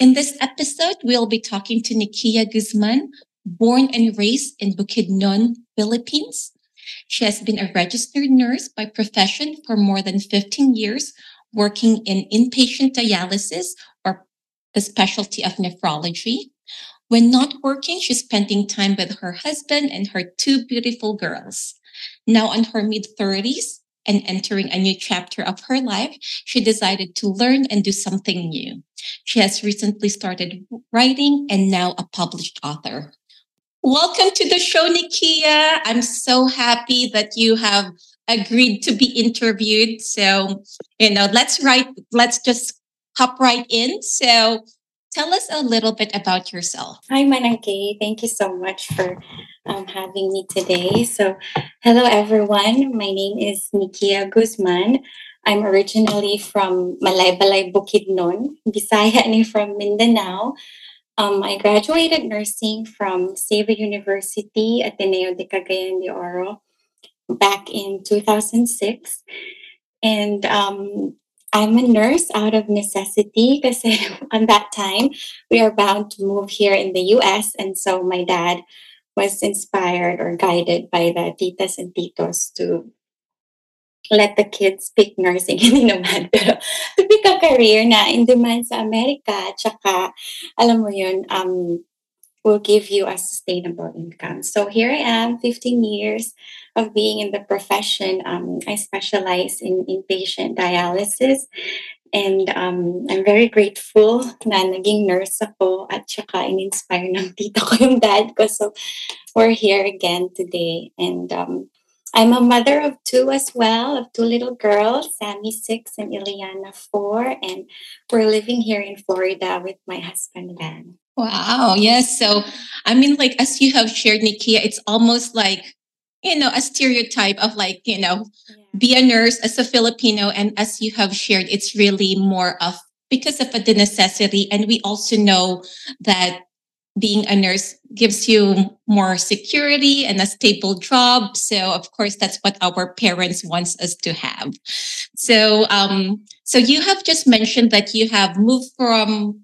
In this episode, we'll be talking to Nikiya Guzman, born and raised in Bukidnon, Philippines. She has been a registered nurse by profession for more than 15 years, working in inpatient dialysis or the specialty of nephrology. When not working, she's spending time with her husband and her two beautiful girls. Now in her mid 30s and entering a new chapter of her life, she decided to learn and do something new. She has recently started writing and now a published author. Welcome to the show, Nikiya. I'm so happy that you have agreed to be interviewed. So, you know, let's write, let's just hop right in. So, tell us a little bit about yourself. Hi, Manangke. Thank you so much for um, having me today. So, hello, everyone. My name is Nikiya Guzman. I'm originally from Malaybalay, Bukidnon, Bisaya, and from Mindanao. Um, I graduated nursing from Xavier University, at Ateneo de Cagayan de Oro, back in 2006. And um, I'm a nurse out of necessity because on that time we are bound to move here in the US. And so my dad was inspired or guided by the titas and titos to let the kids pick nursing. Hindi naman. Pero to pick a career na in demand sa Amerika. Tsaka, alam mo yun, um, will give you a sustainable income. So here I am, 15 years of being in the profession. Um, I specialize in inpatient dialysis. And um, I'm very grateful na naging nurse ako at saka in-inspire ng tito ko yung dad ko. So we're here again today. And um, I'm a mother of two as well, of two little girls, Sammy six and Ileana four. And we're living here in Florida with my husband, Van. Wow. Yes. So, I mean, like, as you have shared, Nikiya, it's almost like, you know, a stereotype of like, you know, be a nurse as a Filipino. And as you have shared, it's really more of because of the necessity. And we also know that being a nurse gives you more security and a stable job. So of course, that's what our parents wants us to have. So, um, so you have just mentioned that you have moved from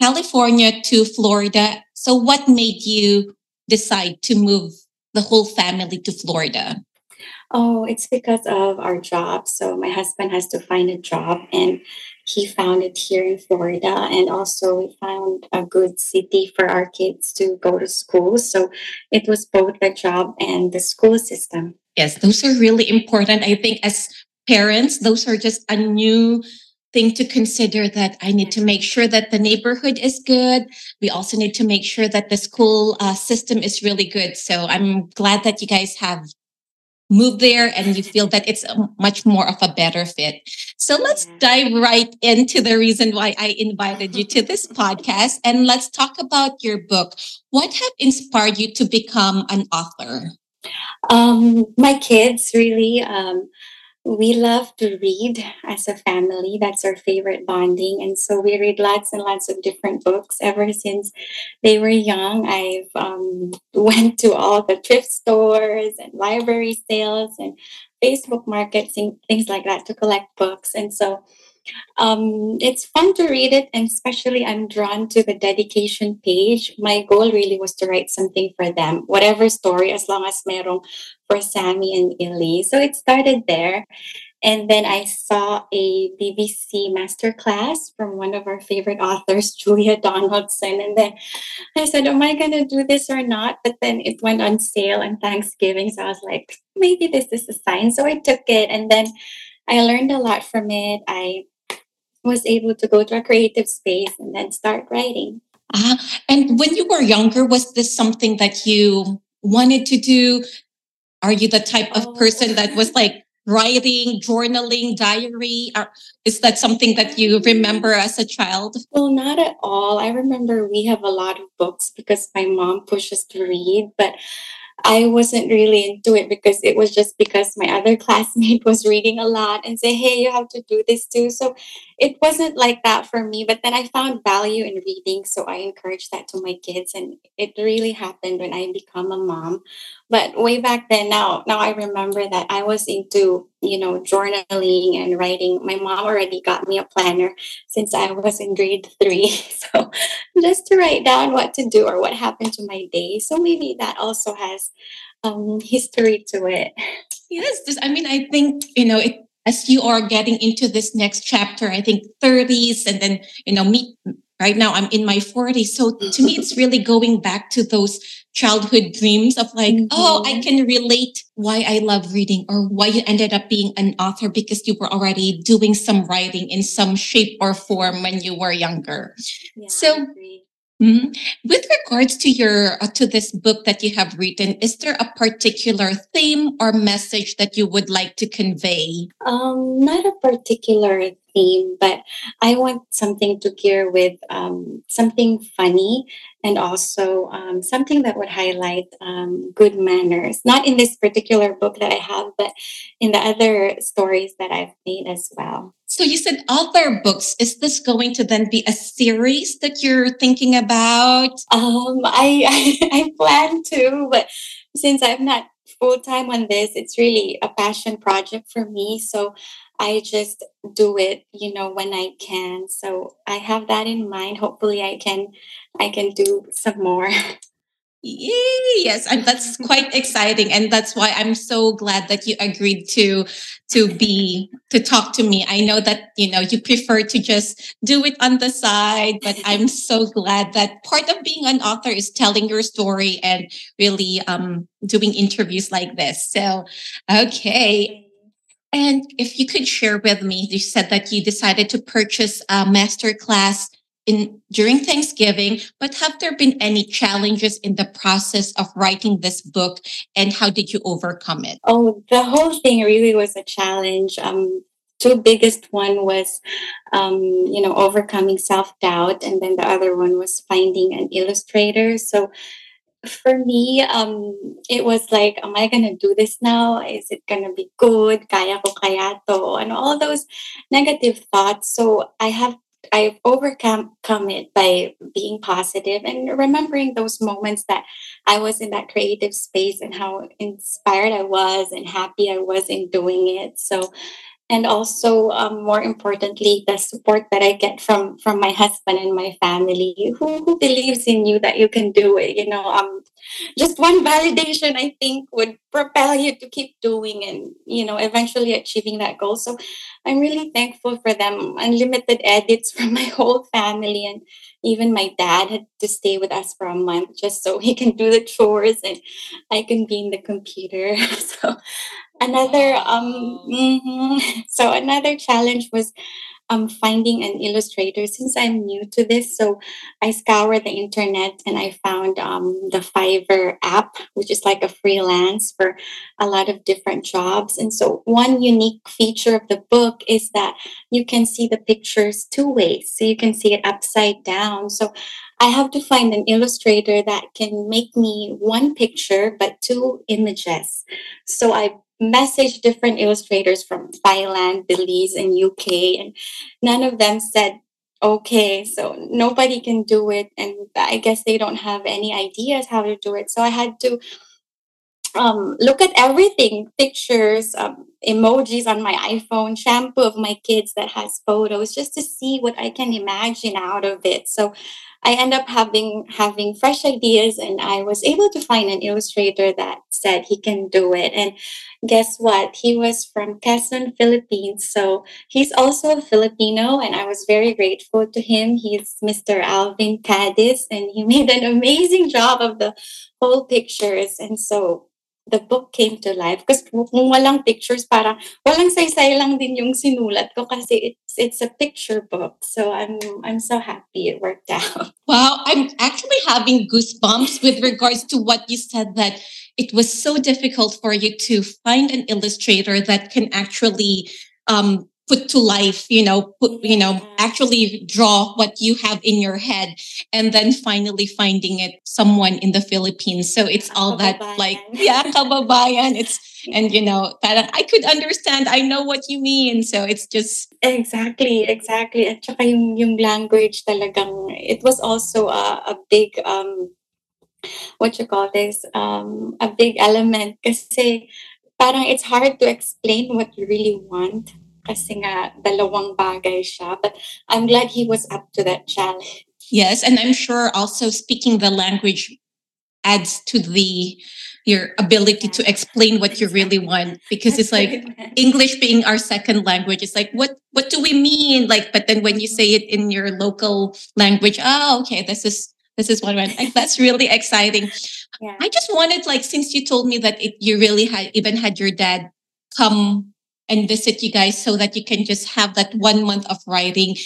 California to Florida. So, what made you decide to move the whole family to Florida? Oh, it's because of our job. So, my husband has to find a job, and he found it here in Florida. And also, we found a good city for our kids to go to school. So, it was both the job and the school system. Yes, those are really important. I think as parents, those are just a new thing to consider that I need to make sure that the neighborhood is good. We also need to make sure that the school uh, system is really good. So I'm glad that you guys have moved there and you feel that it's much more of a better fit. So let's dive right into the reason why I invited you to this podcast and let's talk about your book. What have inspired you to become an author? Um, my kids really. Um, we love to read as a family. That's our favorite bonding. And so we read lots and lots of different books ever since they were young. I've um, went to all the thrift stores and library sales and Facebook markets and things like that to collect books. And so um, it's fun to read it, and especially I'm drawn to the dedication page. My goal really was to write something for them, whatever story, as long as merong for Sammy and Illy. So it started there. And then I saw a BBC masterclass from one of our favorite authors, Julia Donaldson. And then I said, Am I going to do this or not? But then it went on sale on Thanksgiving. So I was like, Maybe this is a sign. So I took it. And then I learned a lot from it. I was able to go to a creative space and then start writing. Uh, and when you were younger, was this something that you wanted to do? Are you the type of oh. person that was like writing, journaling, diary? Or is that something that you remember as a child? Well, not at all. I remember we have a lot of books because my mom pushes to read, but I wasn't really into it because it was just because my other classmate was reading a lot and say, hey, you have to do this too. So it wasn't like that for me. But then I found value in reading. So I encouraged that to my kids. And it really happened when I become a mom. But way back then, now, now I remember that I was into, you know, journaling and writing. My mom already got me a planner since I was in grade three. So just to write down what to do or what happened to my day. So maybe that also has um, history to it. Yes, this, I mean, I think you know it as you are getting into this next chapter. I think 30s, and then you know, me right now I'm in my 40s. So to me, it's really going back to those childhood dreams of like, mm-hmm. oh, I can relate why I love reading or why you ended up being an author because you were already doing some writing in some shape or form when you were younger. Yeah, so Mm-hmm. With regards to your uh, to this book that you have written, is there a particular theme or message that you would like to convey? Um, not a particular theme, but I want something to gear with um, something funny and also um, something that would highlight um, good manners. Not in this particular book that I have, but in the other stories that I've made as well. So you said other books. Is this going to then be a series that you're thinking about? Um, I, I, I plan to, but since I'm not full time on this, it's really a passion project for me. So I just do it, you know, when I can. So I have that in mind. Hopefully I can I can do some more. Yes, and that's quite exciting, and that's why I'm so glad that you agreed to to be to talk to me. I know that you know you prefer to just do it on the side, but I'm so glad that part of being an author is telling your story and really um, doing interviews like this. So, okay, and if you could share with me, you said that you decided to purchase a master class in during Thanksgiving, but have there been any challenges in the process of writing this book and how did you overcome it? Oh, the whole thing really was a challenge. Um two biggest one was um, you know overcoming self-doubt and then the other one was finding an illustrator so for me, um, it was like, am I gonna do this now? Is it gonna be good? Kaya ko kaya to? And all those negative thoughts. So I have I've overcome come it by being positive and remembering those moments that I was in that creative space and how inspired I was and happy I was in doing it. So and also um, more importantly the support that i get from from my husband and my family who, who believes in you that you can do it you know um just one validation i think would propel you to keep doing and you know eventually achieving that goal. So i'm really thankful for them. Unlimited edits from my whole family and even my dad had to stay with us for a month just so he can do the chores and i can be in the computer. So another um mm-hmm. so another challenge was um finding an illustrator since I'm new to this. So I scoured the internet and I found um the Fiverr app, which is like a freelance for a lot of different jobs. And so one unique feature of the book is that you can see the pictures two ways. So you can see it upside down. So I have to find an illustrator that can make me one picture but two images. So I messaged different illustrators from Thailand, Belize, and UK, and none of them said, okay, so nobody can do it. And I guess they don't have any ideas how to do it. So I had to um, look at everything pictures, um, emojis on my iPhone, shampoo of my kids that has photos, just to see what I can imagine out of it. So I end up having having fresh ideas, and I was able to find an illustrator that said he can do it. And guess what? He was from Quezon, Philippines. So he's also a Filipino, and I was very grateful to him. He's Mr. Alvin Cadiz, and he made an amazing job of the whole pictures. And so the book came to life. Because kung walang pictures para walang saysay lang din yung sinulat ko kasi it's it's a picture book. So i'm i'm so happy it worked out. Wow i'm actually having goosebumps with regards to what you said that it was so difficult for you to find an illustrator that can actually um, put to life you know put you know actually draw what you have in your head and then finally finding it someone in the philippines. So it's all that like yeah kababayan it's and you know parang i could understand. I know what you mean. So it's just exactly exactly. At saka yung, yung language talagang it was also a, a big um what you call this? Um a big element kasi parang it's hard to explain what you really want kasi nga dalawang bagay siya. But I'm glad he was up to that challenge. Yes, and I'm sure also speaking the language adds to the your ability to explain what you really want because it's like english being our second language it's like what what do we mean like but then when you say it in your local language oh okay this is this is what I meant. Like, that's really exciting. Yeah. I just wanted, like, since you told me that it, you really had even had your dad come and visit you guys so that you can just have that one month of writing.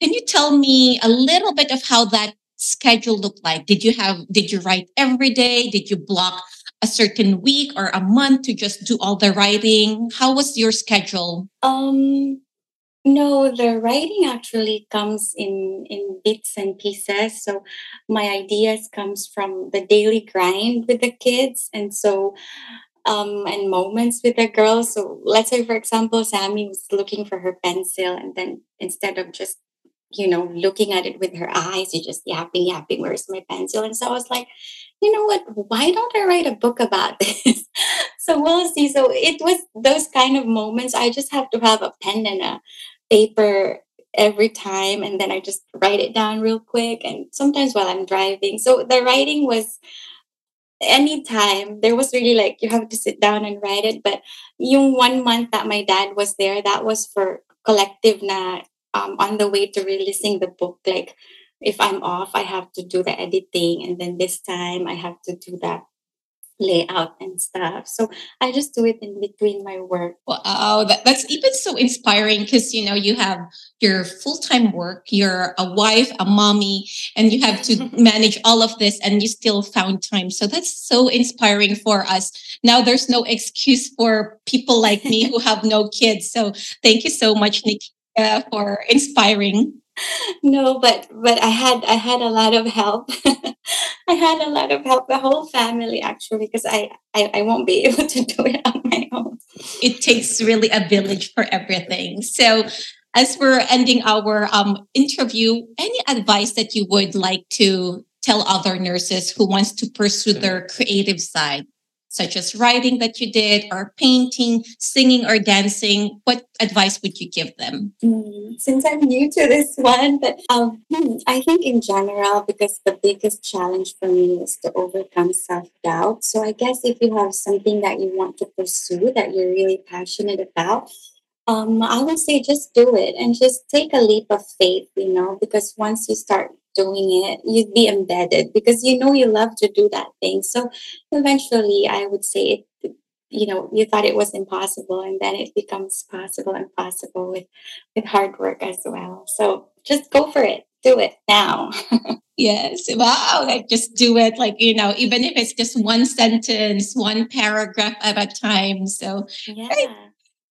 Can you tell me a little bit of how that schedule looked like? Did you have, did you write every day? Did you block a certain week or a month to just do all the writing? How was your schedule? Um, no, the writing actually comes in in bits and pieces. So my ideas comes from the daily grind with the kids, and so um, and moments with the girls. So let's say, for example, Sammy was looking for her pencil, and then instead of just you know looking at it with her eyes, you just yapping, yapping. Where's my pencil? And so I was like, you know what? Why don't I write a book about this? so we'll see. So it was those kind of moments. I just have to have a pen and a paper every time and then I just write it down real quick and sometimes while I'm driving. So the writing was anytime there was really like you have to sit down and write it but yung one month that my dad was there that was for collective na um, on the way to releasing the book like if i'm off i have to do the editing and then this time i have to do that layout and stuff. So I just do it in between my work. Wow, that, that's even so inspiring because you know you have your full time work, you're a wife, a mommy, and you have to manage all of this, and you still found time. So that's so inspiring for us. Now there's no excuse for people like me who have no kids. So thank you so much, Nikita, for inspiring no but but i had i had a lot of help. I had a lot of help the whole family actually because I, I i won't be able to do it on my own. It takes really a village for everything. So as we're ending our um, interview any advice that you would like to tell other nurses who wants to pursue their creative side such as writing that you did or painting, singing or dancing, what advice would you give them? Mm, since I'm new to this one, but um, hmm, I think in general, because the biggest challenge for me is to overcome self doubt. So I guess if you have something that you want to pursue that you're really passionate about, um, I would say just do it and just take a leap of faith, you know, because once you start doing it, you'd be embedded because you know you love to do that thing. So eventually, I would say it, you know, you thought it was impossible, and then it becomes possible and possible with with hard work as well. So just go for it. Do it now. yes. Wow. Like just do it. Like, you know, even if it's just one sentence, one paragraph at a time. So, yeah. Right.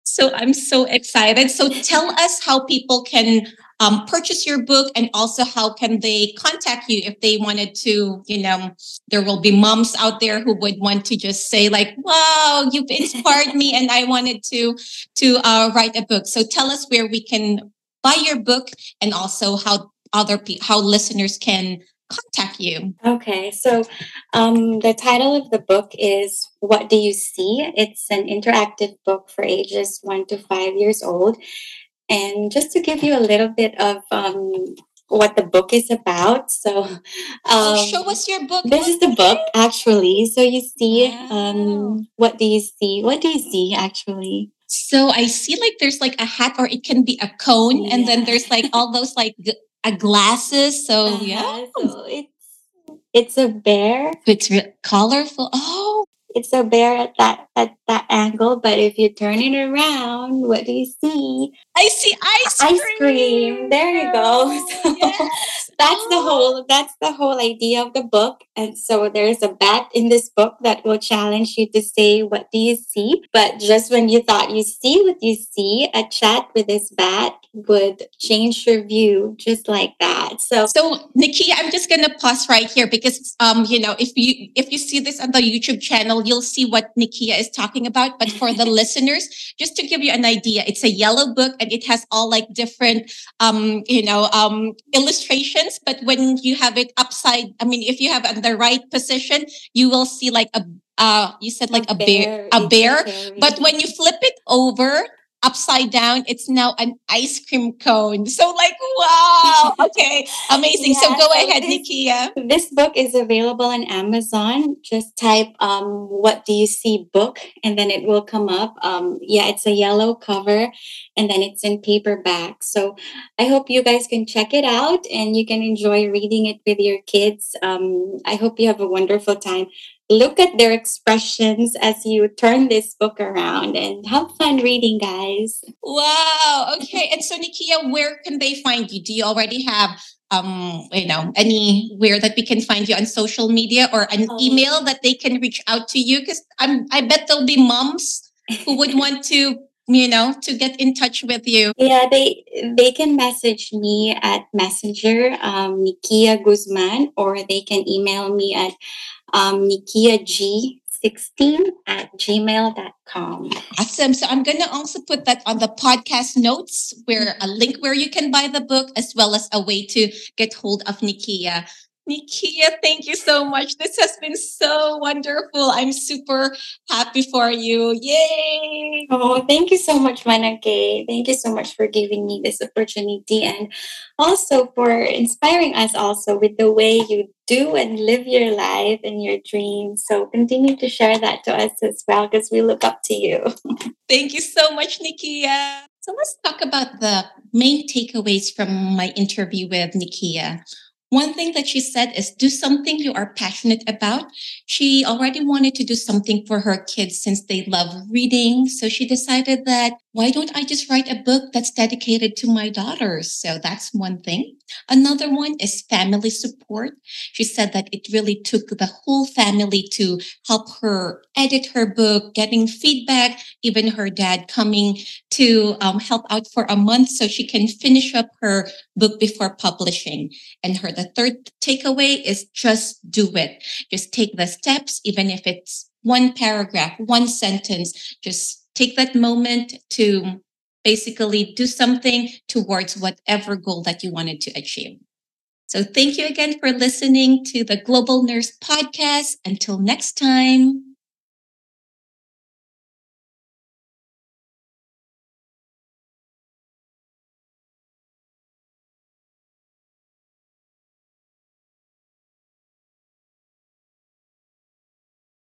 So I'm so excited. So tell us how people can um, purchase your book and also how can they contact you if they wanted to you know there will be moms out there who would want to just say like wow you've inspired me and i wanted to to uh, write a book. So tell us where we can buy your book and also how other people how listeners can contact you. Okay so um, the title of the book is what do you see? It's an interactive book for ages one to five years old and just to give you a little bit of um, what the book is about. So, um, oh, show us your book. This is the book, actually. So you see, um, wow. um, what do you see? What do you see, actually? So I see like there's like a hat, or it can be a cone, yeah. and then there's like all those like g- glasses. So uh-huh. yeah, so it's it's a bear. It's re- colorful. Oh, it's a bear at that at that angle, but if you turn it around, what do you see? I see ice cream. Ice cream. There you go. So, yes. That's the whole that's the whole idea of the book. And so there's a bat in this book that will challenge you to say what do you see? But just when you thought you see what you see a chat with this bat would change your view just like that. So so nikki i'm just gonna pause right here because um you know if you if you see this on the youtube channel you'll see what nikiya is talking about. But for the listeners just to give you an idea it's a yellow book and it has all like different um you know um illustrations but when you have it upside i mean if you have in the right position you will see like a uh you said like a, a bear, bear a bear. but when you flip it over upside down it's now an ice cream cone. So like wow okay amazing. Yeah, so go so ahead this, nikiya this book is available on amazon. Just type um what do you see book and then it will come up. Um yeah it's a yellow cover and then it's in paperback. So i hope you guys can check it out and you can enjoy reading it with your kids. Um i hope you have a wonderful time look at their expressions as you turn this book around and have fun reading, guys. Wow. Okay. And so, Nikiya, where can they find you? Do you already have um you know anywhere that we can find you on social media or an oh. email that they can reach out to you because i'm i bet there'll be moms who would want to you know to get in touch with you yeah they they can message me at messenger um nikiya guzman or they can email me at um, nikiya G 16 at gmail.com. Awesome. So I'm going to also put that on the podcast notes where a link where you can buy the book as well as a way to get hold of Nikiya. Nikiya, thank you so much. This has been so wonderful. I'm super happy for you. Yay! Oh, thank you so much, Manake. Thank you so much for giving me this opportunity and also for inspiring us also with the way you do and live your life and your dreams. So continue to share that to us as well because we look up to you. thank you so much, Nikiya. So let's talk about the main takeaways from my interview with Nikiya. One thing that she said is do something you are passionate about. She already wanted to do something for her kids since they love reading. So she decided that why don't I just write a book that's dedicated to my daughters? So that's one thing. Another one is family support. She said that it really took the whole family to help her edit her book, getting feedback, even her dad coming to um, help out for a month so she can finish up her book before publishing. And her, the third takeaway is just do it. Just take the steps, even if it's one paragraph, one sentence, just take that moment to basically do something towards whatever goal that you wanted to achieve. So thank you again for listening to the Global Nurse Podcast. Until next time.